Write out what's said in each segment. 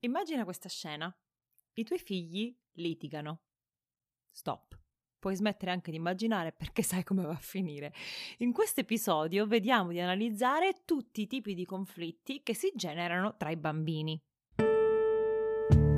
Immagina questa scena. I tuoi figli litigano. Stop. Puoi smettere anche di immaginare perché sai come va a finire. In questo episodio vediamo di analizzare tutti i tipi di conflitti che si generano tra i bambini.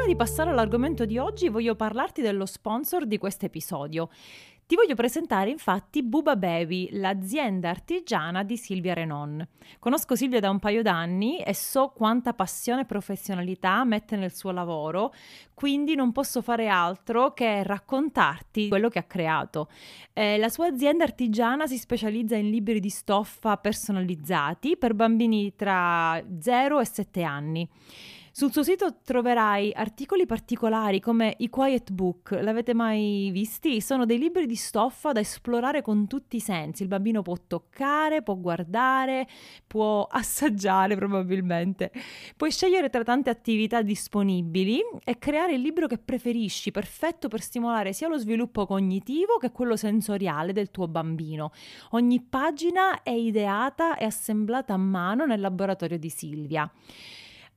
Prima di passare all'argomento di oggi voglio parlarti dello sponsor di questo episodio. Ti voglio presentare infatti Buba Baby, l'azienda artigiana di Silvia Renon. Conosco Silvia da un paio d'anni e so quanta passione e professionalità mette nel suo lavoro, quindi non posso fare altro che raccontarti quello che ha creato. Eh, la sua azienda artigiana si specializza in libri di stoffa personalizzati per bambini tra 0 e 7 anni. Sul suo sito troverai articoli particolari come i Quiet Book, l'avete mai visti? Sono dei libri di stoffa da esplorare con tutti i sensi, il bambino può toccare, può guardare, può assaggiare probabilmente. Puoi scegliere tra tante attività disponibili e creare il libro che preferisci, perfetto per stimolare sia lo sviluppo cognitivo che quello sensoriale del tuo bambino. Ogni pagina è ideata e assemblata a mano nel laboratorio di Silvia.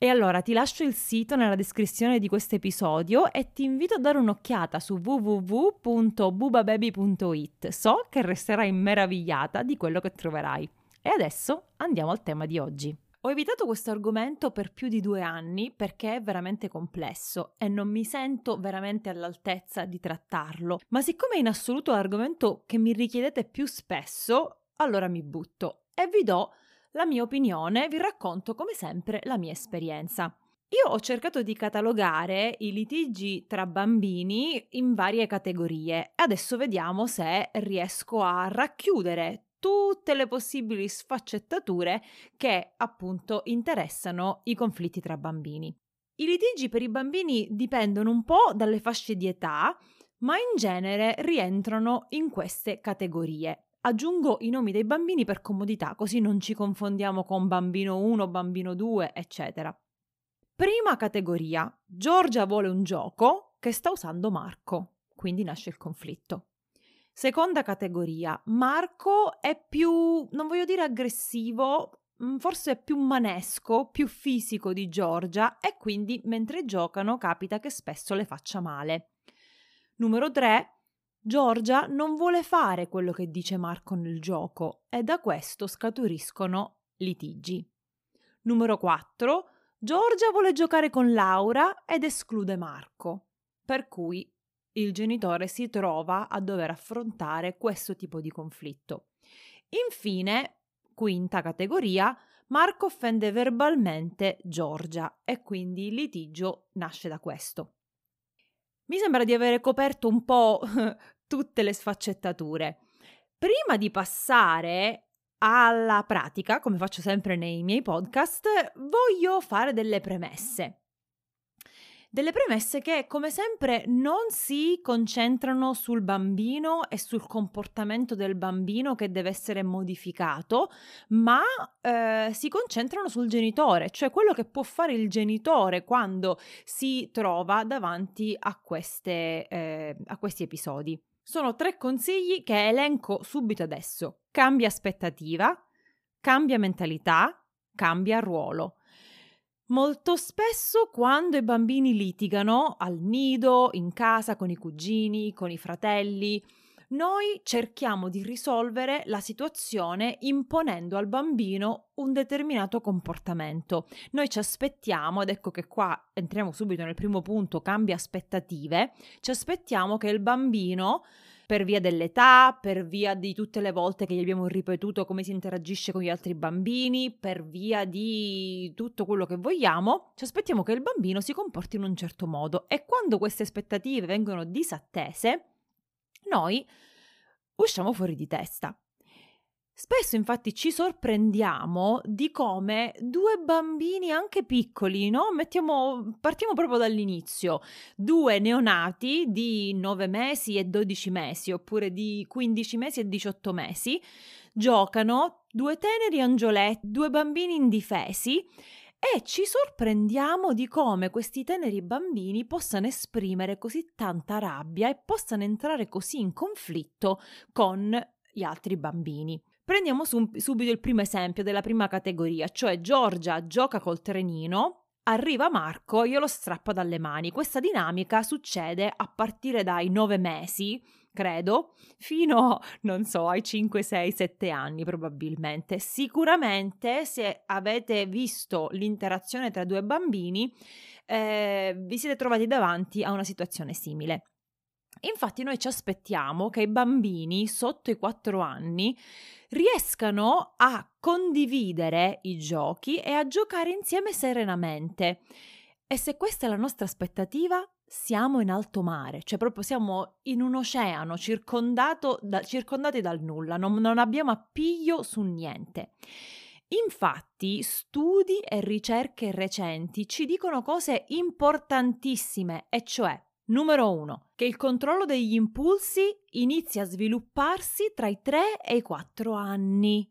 E allora ti lascio il sito nella descrizione di questo episodio e ti invito a dare un'occhiata su www.bubababy.it. So che resterai meravigliata di quello che troverai. E adesso andiamo al tema di oggi. Ho evitato questo argomento per più di due anni perché è veramente complesso e non mi sento veramente all'altezza di trattarlo, ma siccome è in assoluto l'argomento che mi richiedete più spesso, allora mi butto e vi do la mia opinione, vi racconto come sempre la mia esperienza. Io ho cercato di catalogare i litigi tra bambini in varie categorie. Adesso vediamo se riesco a racchiudere tutte le possibili sfaccettature che appunto interessano i conflitti tra bambini. I litigi per i bambini dipendono un po' dalle fasce di età, ma in genere rientrano in queste categorie. Aggiungo i nomi dei bambini per comodità, così non ci confondiamo con bambino 1, bambino 2, eccetera. Prima categoria. Giorgia vuole un gioco che sta usando Marco, quindi nasce il conflitto. Seconda categoria. Marco è più, non voglio dire aggressivo, mm, forse è più manesco, più fisico di Giorgia e quindi mentre giocano capita che spesso le faccia male. Numero 3. Giorgia non vuole fare quello che dice Marco nel gioco e da questo scaturiscono litigi. Numero 4. Giorgia vuole giocare con Laura ed esclude Marco, per cui il genitore si trova a dover affrontare questo tipo di conflitto. Infine, quinta categoria, Marco offende verbalmente Giorgia e quindi il litigio nasce da questo. Mi sembra di avere coperto un po' tutte le sfaccettature. Prima di passare alla pratica, come faccio sempre nei miei podcast, voglio fare delle premesse. Delle premesse che, come sempre, non si concentrano sul bambino e sul comportamento del bambino che deve essere modificato, ma eh, si concentrano sul genitore, cioè quello che può fare il genitore quando si trova davanti a, queste, eh, a questi episodi. Sono tre consigli che elenco subito adesso. Cambia aspettativa, cambia mentalità, cambia ruolo. Molto spesso quando i bambini litigano al nido, in casa, con i cugini, con i fratelli, noi cerchiamo di risolvere la situazione imponendo al bambino un determinato comportamento. Noi ci aspettiamo, ed ecco che qua entriamo subito nel primo punto, cambia aspettative, ci aspettiamo che il bambino per via dell'età, per via di tutte le volte che gli abbiamo ripetuto come si interagisce con gli altri bambini, per via di tutto quello che vogliamo, ci aspettiamo che il bambino si comporti in un certo modo e quando queste aspettative vengono disattese, noi usciamo fuori di testa. Spesso infatti ci sorprendiamo di come due bambini anche piccoli, no? Mettiamo, partiamo proprio dall'inizio, due neonati di 9 mesi e 12 mesi oppure di 15 mesi e 18 mesi giocano due teneri angioletti, due bambini indifesi e ci sorprendiamo di come questi teneri bambini possano esprimere così tanta rabbia e possano entrare così in conflitto con gli altri bambini. Prendiamo subito il primo esempio della prima categoria, cioè Giorgia gioca col trenino, arriva Marco, glielo strappa dalle mani. Questa dinamica succede a partire dai nove mesi, credo, fino, non so, ai 5, 6, 7 anni probabilmente. Sicuramente se avete visto l'interazione tra due bambini, eh, vi siete trovati davanti a una situazione simile. Infatti noi ci aspettiamo che i bambini sotto i 4 anni riescano a condividere i giochi e a giocare insieme serenamente. E se questa è la nostra aspettativa, siamo in alto mare, cioè proprio siamo in un oceano da, circondati dal nulla, non, non abbiamo appiglio su niente. Infatti, studi e ricerche recenti ci dicono cose importantissime, e cioè, numero uno, che il controllo degli impulsi inizia a svilupparsi tra i 3 e i 4 anni.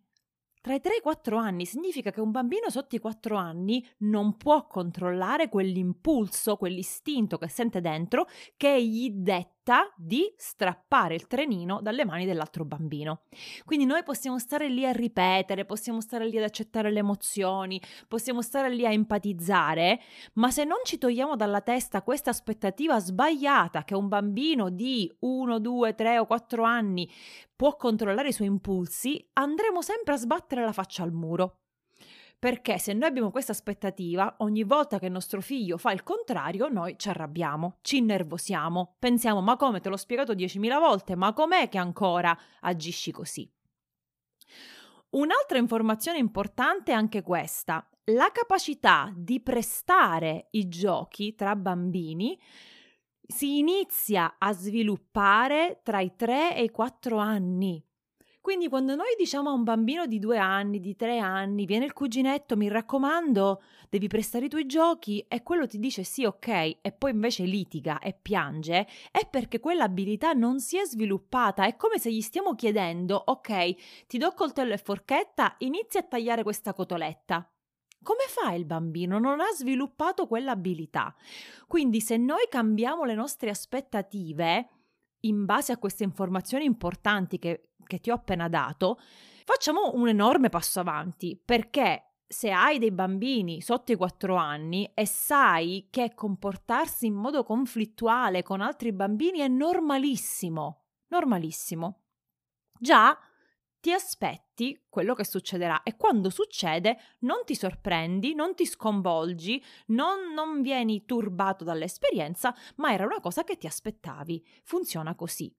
Tra i 3 e i 4 anni significa che un bambino sotto i 4 anni non può controllare quell'impulso, quell'istinto che sente dentro che gli detta di strappare il trenino dalle mani dell'altro bambino. Quindi noi possiamo stare lì a ripetere, possiamo stare lì ad accettare le emozioni, possiamo stare lì a empatizzare, ma se non ci togliamo dalla testa questa aspettativa sbagliata che un bambino di 1, 2, 3 o 4 anni può controllare i suoi impulsi, andremo sempre a sbattere la faccia al muro. Perché se noi abbiamo questa aspettativa, ogni volta che il nostro figlio fa il contrario, noi ci arrabbiamo, ci innervosiamo, pensiamo ma come te l'ho spiegato 10.000 volte, ma com'è che ancora agisci così? Un'altra informazione importante è anche questa. La capacità di prestare i giochi tra bambini si inizia a sviluppare tra i 3 e i 4 anni. Quindi quando noi diciamo a un bambino di due anni, di tre anni, viene il cuginetto, mi raccomando, devi prestare i tuoi giochi e quello ti dice sì, ok, e poi invece litiga e piange, è perché quell'abilità non si è sviluppata. È come se gli stiamo chiedendo, ok, ti do coltello e forchetta, inizi a tagliare questa cotoletta. Come fa il bambino? Non ha sviluppato quell'abilità. Quindi se noi cambiamo le nostre aspettative, in base a queste informazioni importanti che che ti ho appena dato, facciamo un enorme passo avanti perché se hai dei bambini sotto i 4 anni e sai che comportarsi in modo conflittuale con altri bambini è normalissimo, normalissimo. Già ti aspetti quello che succederà e quando succede non ti sorprendi, non ti sconvolgi, non, non vieni turbato dall'esperienza, ma era una cosa che ti aspettavi. Funziona così.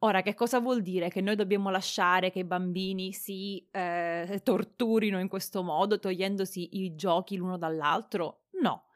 Ora, che cosa vuol dire? Che noi dobbiamo lasciare che i bambini si eh, torturino in questo modo, togliendosi i giochi l'uno dall'altro? No.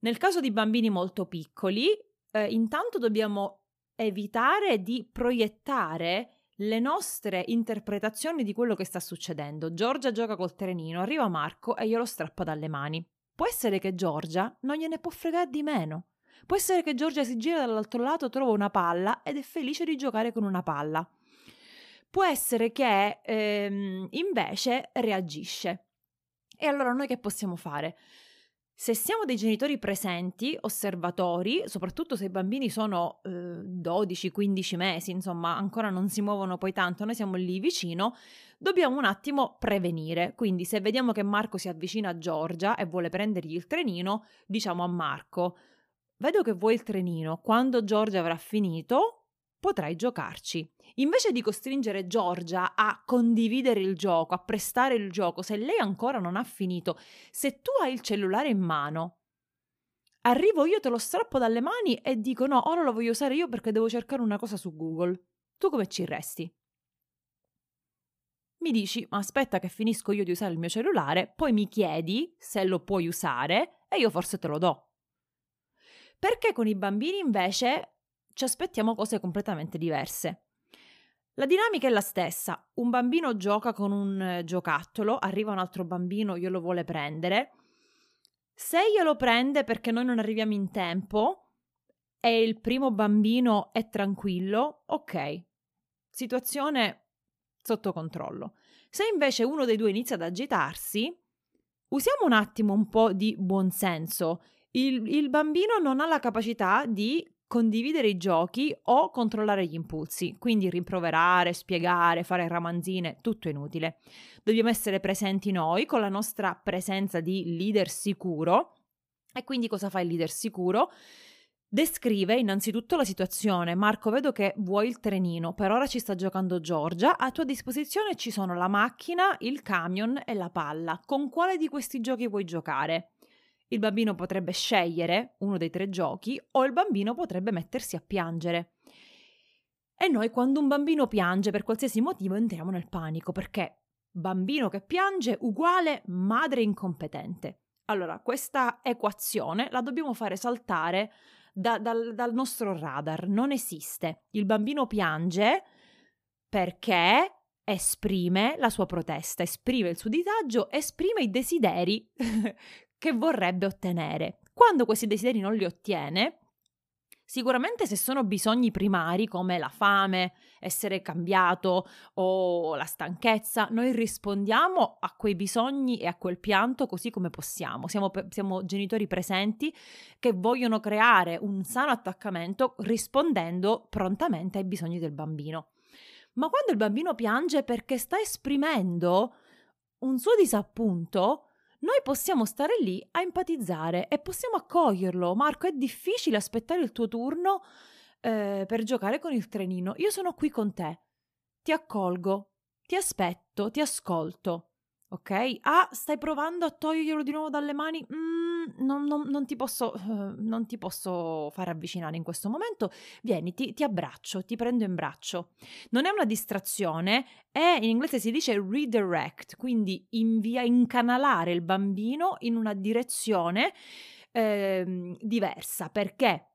Nel caso di bambini molto piccoli, eh, intanto dobbiamo evitare di proiettare le nostre interpretazioni di quello che sta succedendo. Giorgia gioca col trenino, arriva Marco e glielo strappa dalle mani. Può essere che Giorgia non gliene può fregare di meno. Può essere che Giorgia si gira dall'altro lato, trova una palla ed è felice di giocare con una palla. Può essere che ehm, invece reagisce. E allora noi che possiamo fare? Se siamo dei genitori presenti, osservatori, soprattutto se i bambini sono eh, 12-15 mesi, insomma ancora non si muovono poi tanto, noi siamo lì vicino, dobbiamo un attimo prevenire. Quindi se vediamo che Marco si avvicina a Giorgia e vuole prendergli il trenino, diciamo a Marco, vedo che vuoi il trenino, quando Giorgia avrà finito potrai giocarci. Invece di costringere Giorgia a condividere il gioco, a prestare il gioco, se lei ancora non ha finito, se tu hai il cellulare in mano, arrivo io, te lo strappo dalle mani e dico no, ora lo voglio usare io perché devo cercare una cosa su Google. Tu come ci resti? Mi dici, ma aspetta che finisco io di usare il mio cellulare, poi mi chiedi se lo puoi usare e io forse te lo do. Perché con i bambini invece ci aspettiamo cose completamente diverse. La dinamica è la stessa. Un bambino gioca con un eh, giocattolo, arriva un altro bambino, glielo vuole prendere. Se glielo prende perché noi non arriviamo in tempo e il primo bambino è tranquillo, ok, situazione sotto controllo. Se invece uno dei due inizia ad agitarsi, usiamo un attimo un po' di buonsenso. Il, il bambino non ha la capacità di condividere i giochi o controllare gli impulsi, quindi rimproverare, spiegare, fare ramanzine, tutto inutile. Dobbiamo essere presenti noi con la nostra presenza di leader sicuro. E quindi cosa fa il leader sicuro? Descrive innanzitutto la situazione. Marco, vedo che vuoi il trenino, per ora ci sta giocando Giorgia, a tua disposizione ci sono la macchina, il camion e la palla. Con quale di questi giochi vuoi giocare? Il bambino potrebbe scegliere uno dei tre giochi o il bambino potrebbe mettersi a piangere. E noi quando un bambino piange per qualsiasi motivo entriamo nel panico perché bambino che piange uguale madre incompetente. Allora, questa equazione la dobbiamo fare saltare da, dal, dal nostro radar. Non esiste. Il bambino piange perché esprime la sua protesta, esprime il suo disagio, esprime i desideri che vorrebbe ottenere. Quando questi desideri non li ottiene, Sicuramente se sono bisogni primari come la fame, essere cambiato o la stanchezza, noi rispondiamo a quei bisogni e a quel pianto così come possiamo. Siamo, siamo, genitori presenti che vogliono creare un sano attaccamento rispondendo prontamente ai bisogni del bambino. Ma quando il bambino piange perché sta esprimendo un suo disappunto, noi possiamo stare lì a empatizzare e possiamo accoglierlo. Marco, è difficile aspettare il tuo turno eh, per giocare con il trenino. Io sono qui con te. Ti accolgo, ti aspetto, ti ascolto. Ok? Ah, stai provando a toglierlo di nuovo dalle mani? Mm, non, non, non, ti posso, uh, non, ti posso, far avvicinare in questo momento. Vieni, ti, ti, abbraccio, ti prendo in braccio. Non è una distrazione, è in inglese si dice redirect, quindi invia, incanalare il bambino in una direzione eh, diversa, perché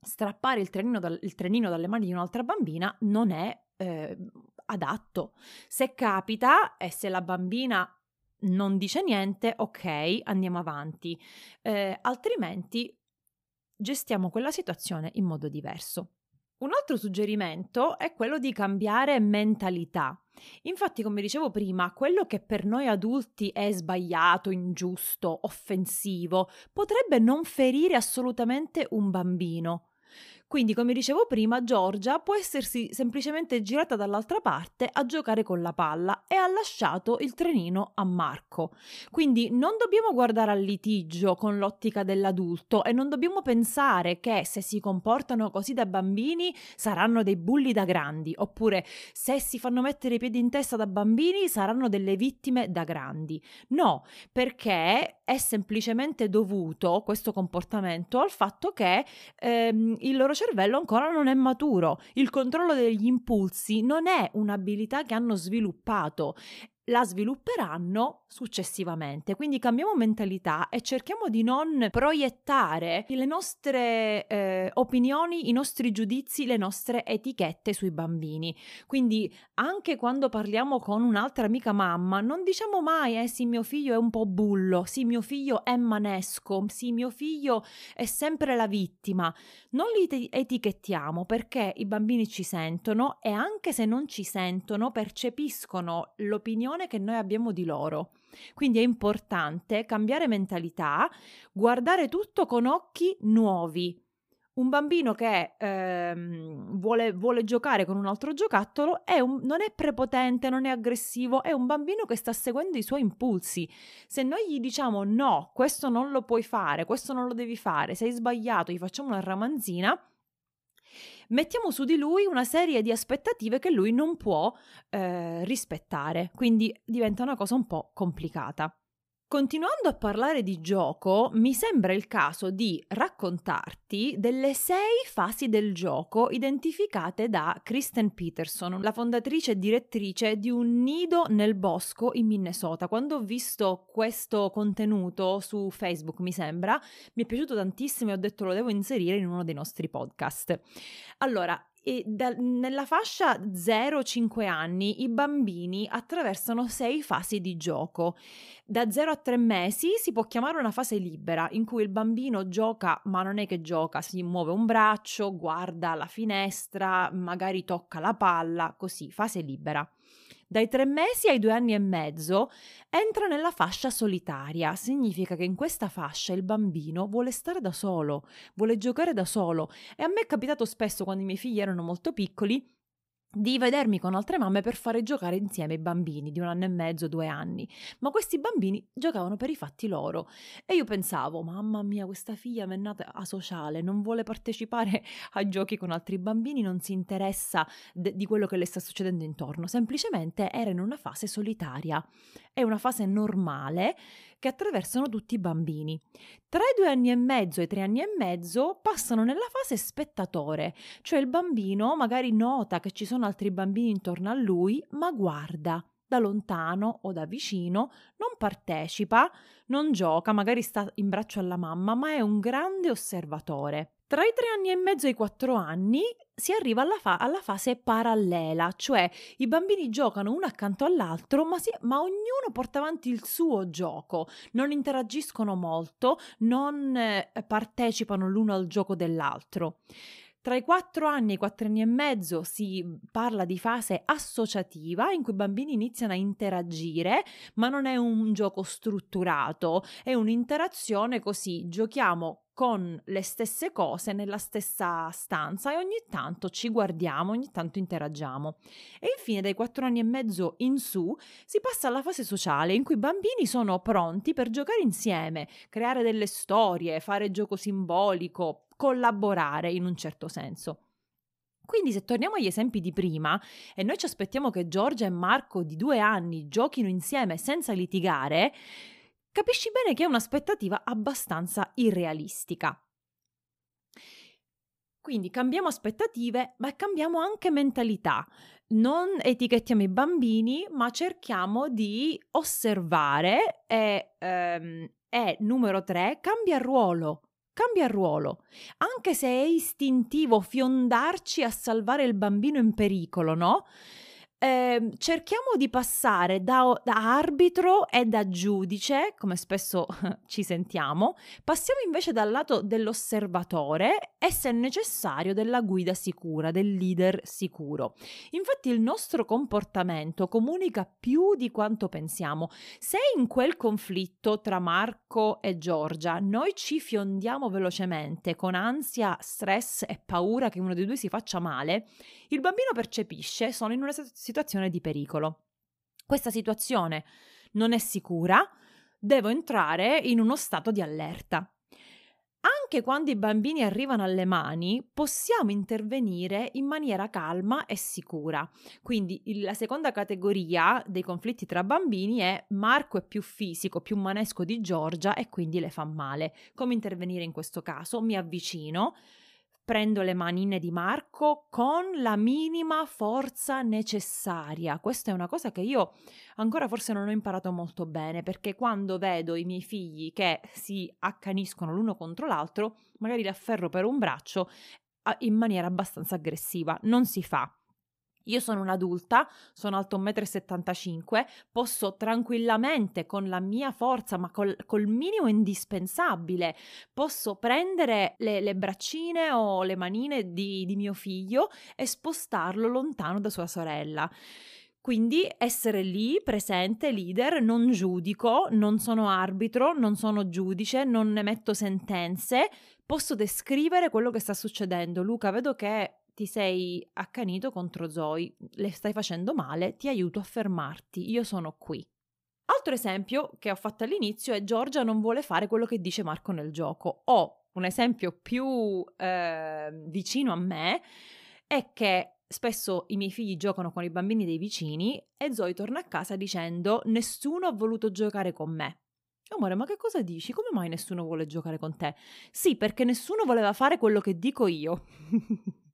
strappare il trenino, dal, il trenino dalle mani di un'altra bambina non è eh, adatto. Se capita e se la bambina non dice niente, ok, andiamo avanti, eh, altrimenti gestiamo quella situazione in modo diverso. Un altro suggerimento è quello di cambiare mentalità. Infatti, come dicevo prima, quello che per noi adulti è sbagliato, ingiusto, offensivo, potrebbe non ferire assolutamente un bambino. Quindi, come dicevo prima, Giorgia può essersi semplicemente girata dall'altra parte a giocare con la palla e ha lasciato il trenino a Marco. Quindi non dobbiamo guardare al litigio con l'ottica dell'adulto e non dobbiamo pensare che se si comportano così da bambini saranno dei bulli da grandi, oppure se si fanno mettere i piedi in testa da bambini saranno delle vittime da grandi. No, perché è semplicemente dovuto questo comportamento al fatto che ehm, il loro cervello ancora non è maturo. Il controllo degli impulsi non è un'abilità che hanno sviluppato la svilupperanno successivamente. Quindi cambiamo mentalità e cerchiamo di non proiettare le nostre eh, opinioni, i nostri giudizi, le nostre etichette sui bambini. Quindi anche quando parliamo con un'altra amica mamma, non diciamo mai eh sì mio figlio è un po' bullo, sì mio figlio è manesco, sì mio figlio è sempre la vittima. Non li etichettiamo perché i bambini ci sentono e anche se non ci sentono percepiscono l'opinione visione che noi abbiamo di loro. Quindi è importante cambiare mentalità, guardare tutto con occhi nuovi. Un bambino che ehm, vuole, vuole, giocare con un altro giocattolo è un, non è prepotente, non è aggressivo, è un bambino che sta seguendo i suoi impulsi. Se noi gli diciamo no, questo non lo puoi fare, questo non lo devi fare, sei sbagliato, gli facciamo una ramanzina, mettiamo su di lui una serie di aspettative che lui non può eh, rispettare, quindi diventa una cosa un po' complicata. Continuando a parlare di gioco, mi sembra il caso di raccontarti delle sei fasi del gioco identificate da Kristen Peterson, la fondatrice e direttrice di un nido nel bosco in Minnesota. Quando ho visto questo contenuto su Facebook, mi sembra, mi è piaciuto tantissimo e ho detto lo devo inserire in uno dei nostri podcast. Allora, e da, nella fascia 0-5 anni i bambini attraversano sei fasi di gioco. Da 0 a 3 mesi si può chiamare una fase libera in cui il bambino gioca, ma non è che gioca, si muove un braccio, guarda la finestra, magari tocca la palla, così, fase libera. Dai tre mesi ai due anni e mezzo entra nella fascia solitaria, significa che in questa fascia il bambino vuole stare da solo, vuole giocare da solo. E a me è capitato spesso quando i miei figli erano molto piccoli di vedermi con altre mamme per fare giocare insieme i bambini di un anno e mezzo, due anni. Ma questi bambini giocavano per i fatti loro. E io pensavo, mamma mia, questa figlia mi è nata asociale, non vuole partecipare a giochi con altri bambini, non si interessa de- di quello che le sta succedendo intorno. Semplicemente era in una fase solitaria. È una fase normale che attraversano tutti i bambini. Tra i due anni e mezzo e i tre anni e mezzo passano nella fase spettatore, cioè il bambino magari nota che ci sono altri bambini intorno a lui, ma guarda da lontano o da vicino, non partecipa, non gioca, magari sta in braccio alla mamma, ma è un grande osservatore. Tra i tre anni e mezzo e i quattro anni si arriva alla, fa- alla, fase parallela, cioè i bambini giocano uno accanto all'altro, ma, si- ma, ognuno porta avanti il suo gioco, non interagiscono molto, non eh, partecipano l'uno al gioco dell'altro. Tra i 4 anni e i 4 anni e mezzo si parla di fase associativa in cui i bambini iniziano a interagire, ma non è un gioco strutturato, è un'interazione così, giochiamo con le stesse cose nella stessa stanza e ogni tanto ci guardiamo, ogni tanto interagiamo. E infine dai 4 anni e mezzo in su si passa alla fase sociale in cui i bambini sono pronti per giocare insieme, creare delle storie, fare gioco simbolico, collaborare in un certo senso. Quindi se torniamo agli esempi di prima e noi ci aspettiamo che Giorgia e Marco di due anni giochino insieme senza litigare, capisci bene che è un'aspettativa abbastanza irrealistica. Quindi cambiamo aspettative, ma cambiamo anche mentalità. Non etichettiamo i bambini, ma cerchiamo di osservare e, ehm, e numero tre, cambia ruolo. Cambia ruolo. Anche se è istintivo fiondarci a salvare il bambino in pericolo, no? Eh, cerchiamo di passare da, da, arbitro e da giudice, come spesso ci sentiamo, passiamo invece dal lato dell'osservatore e se necessario della guida sicura, del leader sicuro. Infatti il nostro comportamento comunica più di quanto pensiamo. Se in quel conflitto tra Marco e Giorgia noi ci fiondiamo velocemente con ansia, stress e paura che uno dei due si faccia male, il bambino percepisce sono in una situazione di pericolo. Questa situazione non è sicura, devo entrare in uno stato di allerta. Anche quando i bambini arrivano alle mani, possiamo intervenire in maniera calma e sicura. Quindi la seconda categoria dei conflitti tra bambini è Marco è più fisico, più manesco di Giorgia e quindi le fa male. Come intervenire in questo caso? Mi avvicino, prendo le manine di Marco con la minima forza necessaria. Questa è una cosa che io ancora forse non ho imparato molto bene, perché quando vedo i miei figli che si accaniscono l'uno contro l'altro, magari li afferro per un braccio in maniera abbastanza aggressiva. Non si fa. Io sono un'adulta, sono alto 1,75 m, posso tranquillamente con la mia forza, ma col, col minimo indispensabile, posso prendere le, le, braccine o le manine di, di mio figlio e spostarlo lontano da sua sorella. Quindi essere lì, presente, leader, non giudico, non sono arbitro, non sono giudice, non emetto sentenze, posso descrivere quello che sta succedendo. Luca, vedo che ti sei accanito contro Zoe, le stai facendo male, ti aiuto a fermarti, io sono qui. Altro esempio che ho fatto all'inizio è Giorgia non vuole fare quello che dice Marco nel gioco. O un esempio più eh, vicino a me è che spesso i miei figli giocano con i bambini dei vicini e Zoe torna a casa dicendo nessuno ha voluto giocare con me. Amore, ma che cosa dici? Come mai nessuno vuole giocare con te? Sì, perché nessuno voleva fare quello che dico io.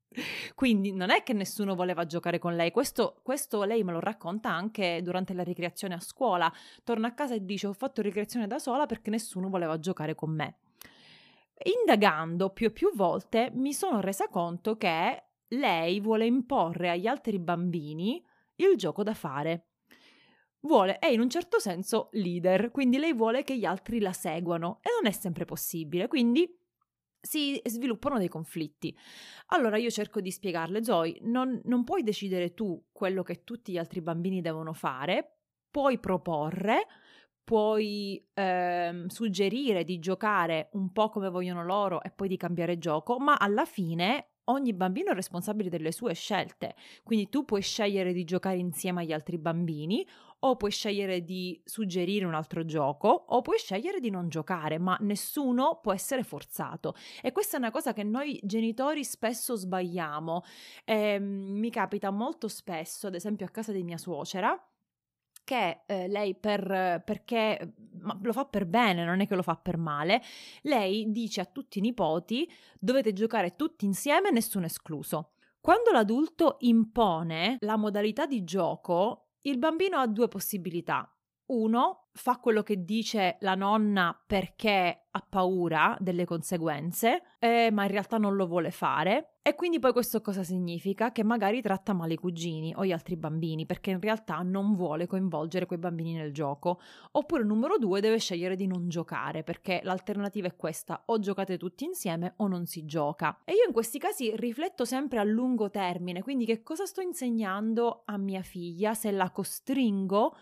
Quindi non è che nessuno voleva giocare con lei, questo, questo, lei me lo racconta anche durante la ricreazione a scuola. Torna a casa e dice ho fatto ricreazione da sola perché nessuno voleva giocare con me. Indagando più e più volte mi sono resa conto che lei vuole imporre agli altri bambini il gioco da fare. Vuole, è in un certo senso leader, quindi lei vuole che gli altri la seguano e non è sempre possibile, quindi si sviluppano dei conflitti. Allora io cerco di spiegarle, Zoe, non, non puoi decidere tu quello che tutti gli altri bambini devono fare, puoi proporre, puoi ehm, suggerire di giocare un po' come vogliono loro e poi di cambiare gioco, ma alla fine ogni bambino è responsabile delle sue scelte. Quindi tu puoi scegliere di giocare insieme agli altri bambini o puoi scegliere di suggerire un altro gioco o puoi scegliere di non giocare, ma nessuno può essere forzato. E questa è una cosa che noi genitori spesso sbagliamo. Eh, mi capita molto spesso, ad esempio a casa di mia suocera, che eh, lei per, perché lo fa per bene, non è che lo fa per male, lei dice a tutti i nipoti dovete giocare tutti insieme, nessuno escluso. Quando l'adulto impone la modalità di gioco, il bambino ha due possibilità. Uno, fa quello che dice la nonna perché ha paura delle conseguenze, eh, ma in realtà non lo vuole fare. E quindi poi questo cosa significa? Che magari tratta male i cugini o gli altri bambini, perché in realtà non vuole coinvolgere quei bambini nel gioco. Oppure numero due, deve scegliere di non giocare, perché l'alternativa è questa, o giocate tutti insieme o non si gioca. E io in questi casi rifletto sempre a lungo termine, quindi che cosa sto insegnando a mia figlia se la costringo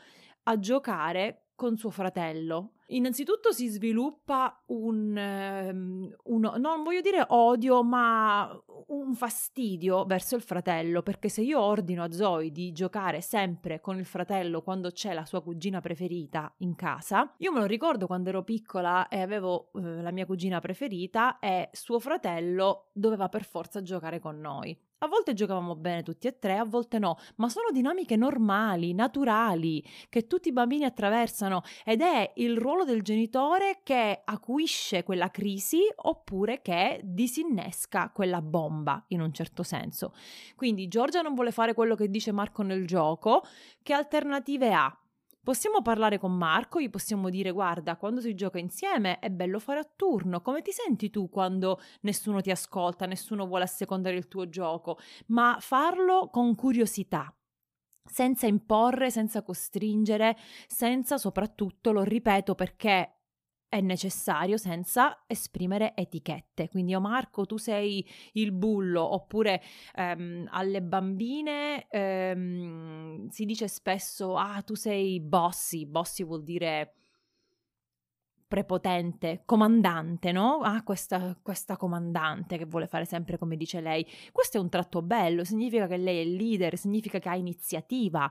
a giocare con suo fratello. Innanzitutto si sviluppa un, um, un, non voglio dire odio, ma un fastidio verso il fratello, perché se io ordino a Zoe di giocare sempre con il fratello quando c'è la sua cugina preferita in casa, io me lo ricordo quando ero piccola e avevo uh, la mia cugina preferita e suo fratello doveva per forza giocare con noi. A volte giocavamo bene tutti e tre, a volte no, ma sono dinamiche normali, naturali, che tutti i bambini attraversano ed è il ruolo del genitore che acuisce quella crisi oppure che disinnesca quella bomba in un certo senso. Quindi Giorgia non vuole fare quello che dice Marco nel gioco, che alternative ha? Possiamo parlare con Marco, gli possiamo dire guarda, quando si gioca insieme è bello fare a turno, come ti senti tu quando nessuno ti ascolta, nessuno vuole assecondare il tuo gioco, ma farlo con curiosità, senza imporre, senza costringere, senza soprattutto, lo ripeto perché è necessario senza esprimere etichette. Quindi, oh Marco, tu sei il bullo, oppure ehm, alle bambine ehm, si dice spesso, ah, tu sei bossy. Bossy vuol dire prepotente, comandante, no? Ah, questa, questa, comandante che vuole fare sempre come dice lei. Questo è un tratto bello, significa che lei è leader, significa che ha iniziativa,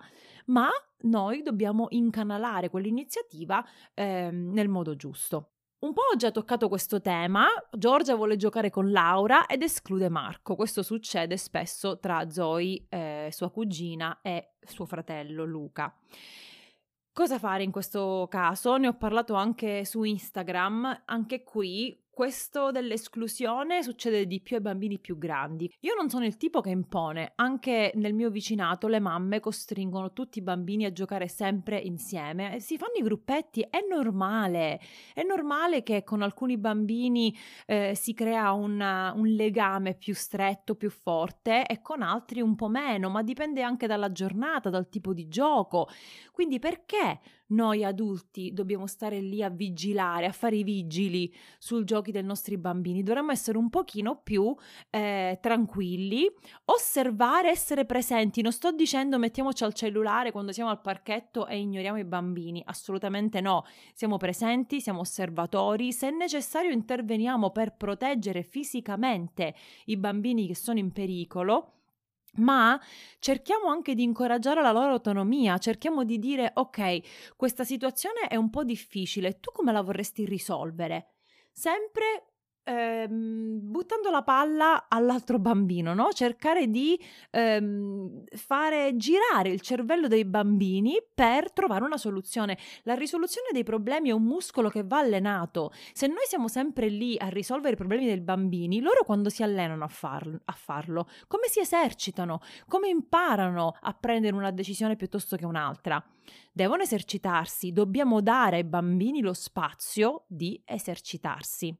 ma noi dobbiamo incanalare quell'iniziativa eh, nel modo giusto. Un po' ho già toccato questo tema, Giorgia vuole giocare con Laura ed esclude Marco, questo succede spesso tra Zoe, eh, sua cugina, e suo fratello Luca. Cosa fare in questo caso? Ne ho parlato anche su Instagram, anche qui questo dell'esclusione succede di più ai bambini più grandi. Io non sono il tipo che impone, anche nel mio vicinato le mamme costringono tutti i bambini a giocare sempre insieme, si fanno i gruppetti, è normale, è normale che con alcuni bambini eh, si crea una, un legame più stretto, più forte e con altri un po' meno, ma dipende anche dalla giornata, dal tipo di gioco. Quindi perché noi adulti dobbiamo stare lì a vigilare, a fare i vigili sul giochi dei nostri bambini, dovremmo essere un pochino più eh, tranquilli, osservare, essere presenti. Non sto dicendo mettiamoci al cellulare quando siamo al parchetto e ignoriamo i bambini, assolutamente no. Siamo presenti, siamo osservatori, se necessario interveniamo per proteggere fisicamente i bambini che sono in pericolo ma cerchiamo anche di incoraggiare la loro autonomia, cerchiamo di dire ok, questa situazione è un po' difficile, tu come la vorresti risolvere? Sempre ehm, buttando la palla all'altro bambino, no? cercare di ehm, fare girare il cervello dei bambini per trovare una soluzione. La risoluzione dei problemi è un muscolo che va allenato. Se noi siamo sempre lì a risolvere i problemi dei bambini, loro quando si allenano a, far, a farlo, come si esercitano, come imparano a prendere una decisione piuttosto che un'altra? Devono esercitarsi, dobbiamo dare ai bambini lo spazio di esercitarsi.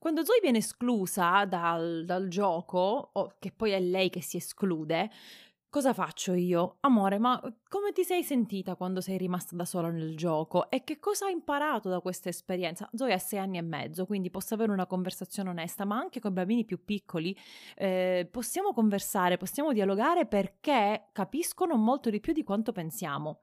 Quando Zoe viene esclusa dal, dal gioco, o che poi è lei che si esclude, Cosa faccio io? Amore, ma come ti sei sentita quando sei rimasta da sola nel gioco? E che cosa hai imparato da questa esperienza? Zoe ha sei anni e mezzo, quindi posso avere una conversazione onesta, ma anche con i bambini più piccoli eh, possiamo conversare, possiamo dialogare perché capiscono molto di più di quanto pensiamo.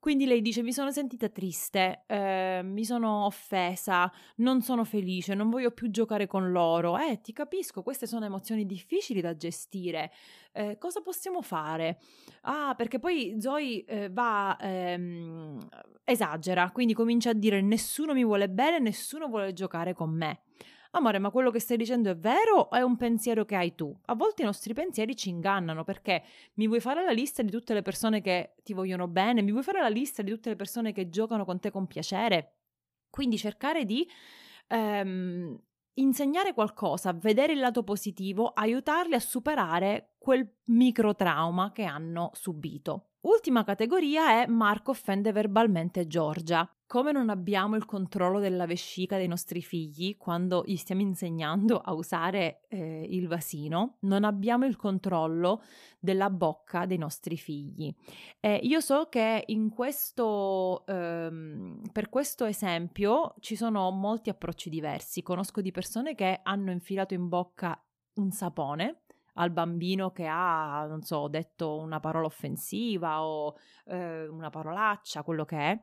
Quindi lei dice: Mi sono sentita triste, eh, mi sono offesa, non sono felice, non voglio più giocare con loro. Eh, ti capisco, queste sono emozioni difficili da gestire. Eh, cosa possiamo fare? Ah, perché poi Zoe eh, va, ehm, esagera, quindi comincia a dire: Nessuno mi vuole bene, nessuno vuole giocare con me. Amore, ma quello che stai dicendo è vero o è un pensiero che hai tu? A volte i nostri pensieri ci ingannano perché mi vuoi fare la lista di tutte le persone che ti vogliono bene, mi vuoi fare la lista di tutte le persone che giocano con te con piacere? Quindi cercare di ehm, insegnare qualcosa, vedere il lato positivo, aiutarli a superare quel microtrauma che hanno subito. Ultima categoria è Marco offende verbalmente Giorgia come non abbiamo il controllo della vescica dei nostri figli quando gli stiamo insegnando a usare eh, il vasino, non abbiamo il controllo della bocca dei nostri figli. Eh, io so che in questo, ehm, per questo esempio ci sono molti approcci diversi. Conosco di persone che hanno infilato in bocca un sapone al bambino che ha, non so, detto una parola offensiva o eh, una parolaccia, quello che è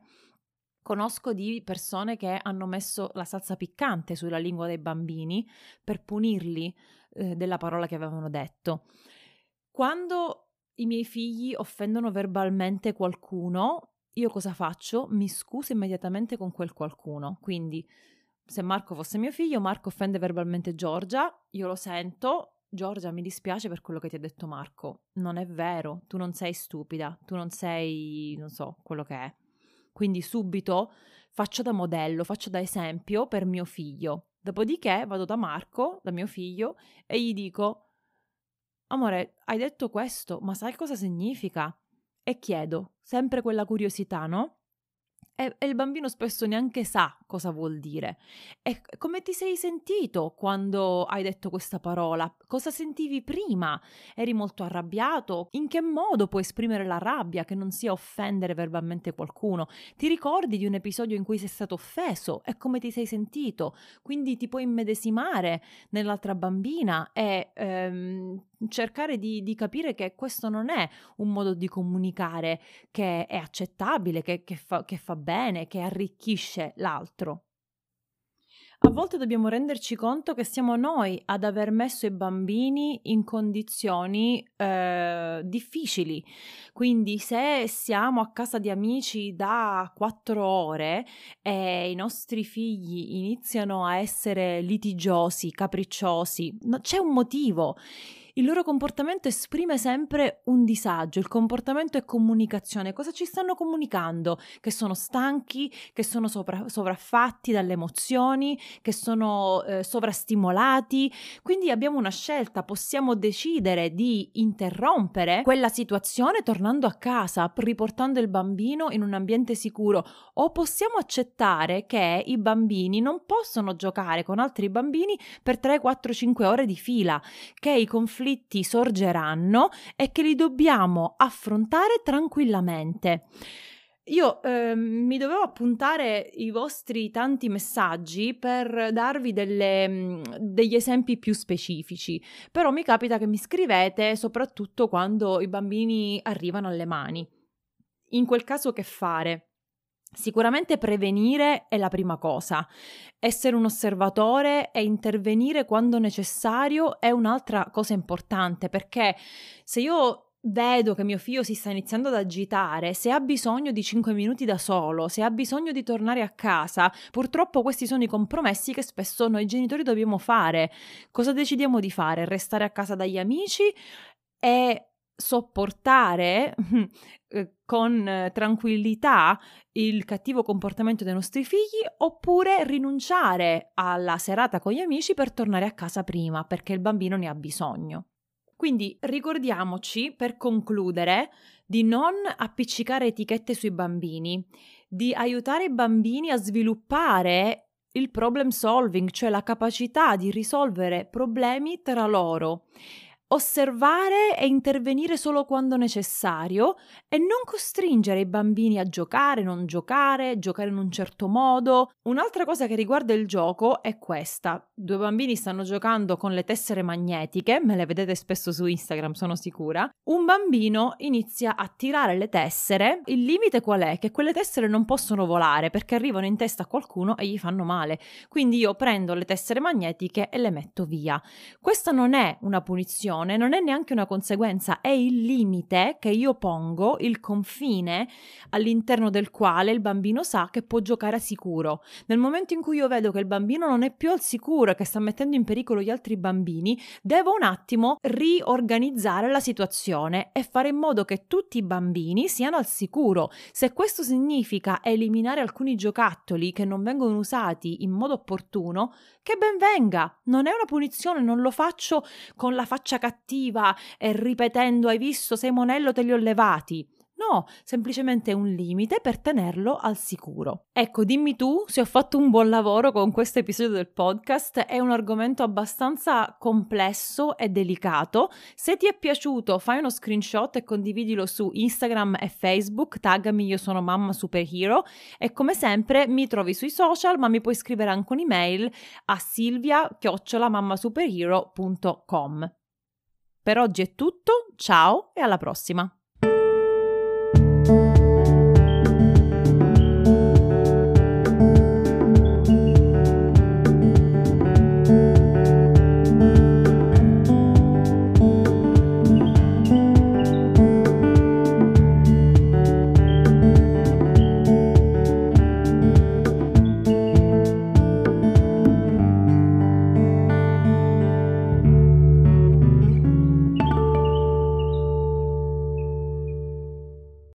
Conosco di persone che hanno messo la salsa piccante sulla lingua dei bambini per punirli eh, della parola che avevano detto. Quando i miei figli offendono verbalmente qualcuno, io cosa faccio? Mi scuso immediatamente con quel qualcuno. Quindi, se Marco fosse mio figlio, Marco offende verbalmente Giorgia, io lo sento, Giorgia, mi dispiace per quello che ti ha detto Marco. Non è vero, tu non sei stupida, tu non sei, non so, quello che è. Quindi subito faccio da modello, faccio da esempio per mio figlio. Dopodiché vado da Marco, da mio figlio, e gli dico: Amore, hai detto questo, ma sai cosa significa? E chiedo, sempre quella curiosità, no? E, e, il bambino spesso neanche sa cosa vuol dire. E come ti sei sentito quando hai detto questa parola? Cosa sentivi prima? Eri molto arrabbiato? In che modo puoi esprimere la rabbia che non sia offendere verbalmente qualcuno? Ti ricordi di un episodio in cui sei stato offeso e come ti sei sentito? Quindi ti puoi immedesimare nell'altra bambina e ehm, cercare di, di, capire che questo non è un modo di comunicare che è accettabile, che, che, fa, che fa bene, che arricchisce l'altro. A volte dobbiamo renderci conto che siamo noi ad aver messo i bambini in condizioni eh, difficili. Quindi se siamo a casa di amici da quattro ore e i nostri figli iniziano a essere litigiosi, capricciosi, c'è un motivo il loro comportamento esprime sempre un disagio, il comportamento è comunicazione. Cosa ci stanno comunicando? Che sono stanchi, che sono sopra- sovraffatti dalle emozioni, che sono eh, sovrastimolati. Quindi abbiamo una scelta, possiamo decidere di interrompere quella situazione tornando a casa, riportando il bambino in un ambiente sicuro o possiamo accettare che i bambini non possono giocare con altri bambini per 3, 4, 5 ore di fila, che i conflitti conflitti sorgeranno e che li dobbiamo affrontare tranquillamente. Io eh, mi dovevo appuntare i vostri tanti messaggi per darvi delle, mm, degli esempi più specifici, però mi capita che mi scrivete soprattutto quando i bambini arrivano alle mani. In quel caso che fare? Sicuramente prevenire è la prima cosa, essere un osservatore e intervenire quando necessario è un'altra cosa importante perché se io vedo che mio figlio si sta iniziando ad agitare, se ha bisogno di 5 minuti da solo, se ha bisogno di tornare a casa, purtroppo questi sono i compromessi che spesso noi genitori dobbiamo fare. Cosa decidiamo di fare? Restare a casa dagli amici e sopportare eh, con tranquillità il cattivo comportamento dei nostri figli oppure rinunciare alla serata con gli amici per tornare a casa prima perché il bambino ne ha bisogno. Quindi ricordiamoci, per concludere, di non appiccicare etichette sui bambini, di aiutare i bambini a sviluppare il problem solving, cioè la capacità di risolvere problemi tra loro osservare e intervenire solo quando necessario e non costringere i bambini a giocare, non giocare, giocare in un certo modo. Un'altra cosa che riguarda il gioco è questa. Due bambini stanno giocando con le tessere magnetiche, me le vedete spesso su Instagram, sono sicura. Un bambino inizia a tirare le tessere. Il limite qual è? Che quelle tessere non possono volare perché arrivano in testa a qualcuno e gli fanno male. Quindi io prendo le tessere magnetiche e le metto via. Questa non è una punizione punizione non è neanche una conseguenza, è il limite che io pongo, il confine all'interno del quale il bambino sa che può giocare a sicuro. Nel momento in cui io vedo che il bambino non è più al sicuro e che sta mettendo in pericolo gli altri bambini, devo un attimo riorganizzare la situazione e fare in modo che tutti i bambini siano al sicuro. Se questo significa eliminare alcuni giocattoli che non vengono usati in modo opportuno, che ben venga, non è una punizione, non lo faccio con la faccia cattiva e ripetendo hai visto sei monello te li ho levati. No, semplicemente un limite per tenerlo al sicuro. Ecco, dimmi tu se ho fatto un buon lavoro con questo episodio del podcast. È un argomento abbastanza complesso e delicato. Se ti è piaciuto, fai uno screenshot e condividilo su Instagram e Facebook. Taggami io sono mamma superhero e come sempre mi trovi sui social, ma mi puoi scrivere anche un'email a silvia@mammasuperhero.com. Per oggi è tutto, ciao e alla prossima!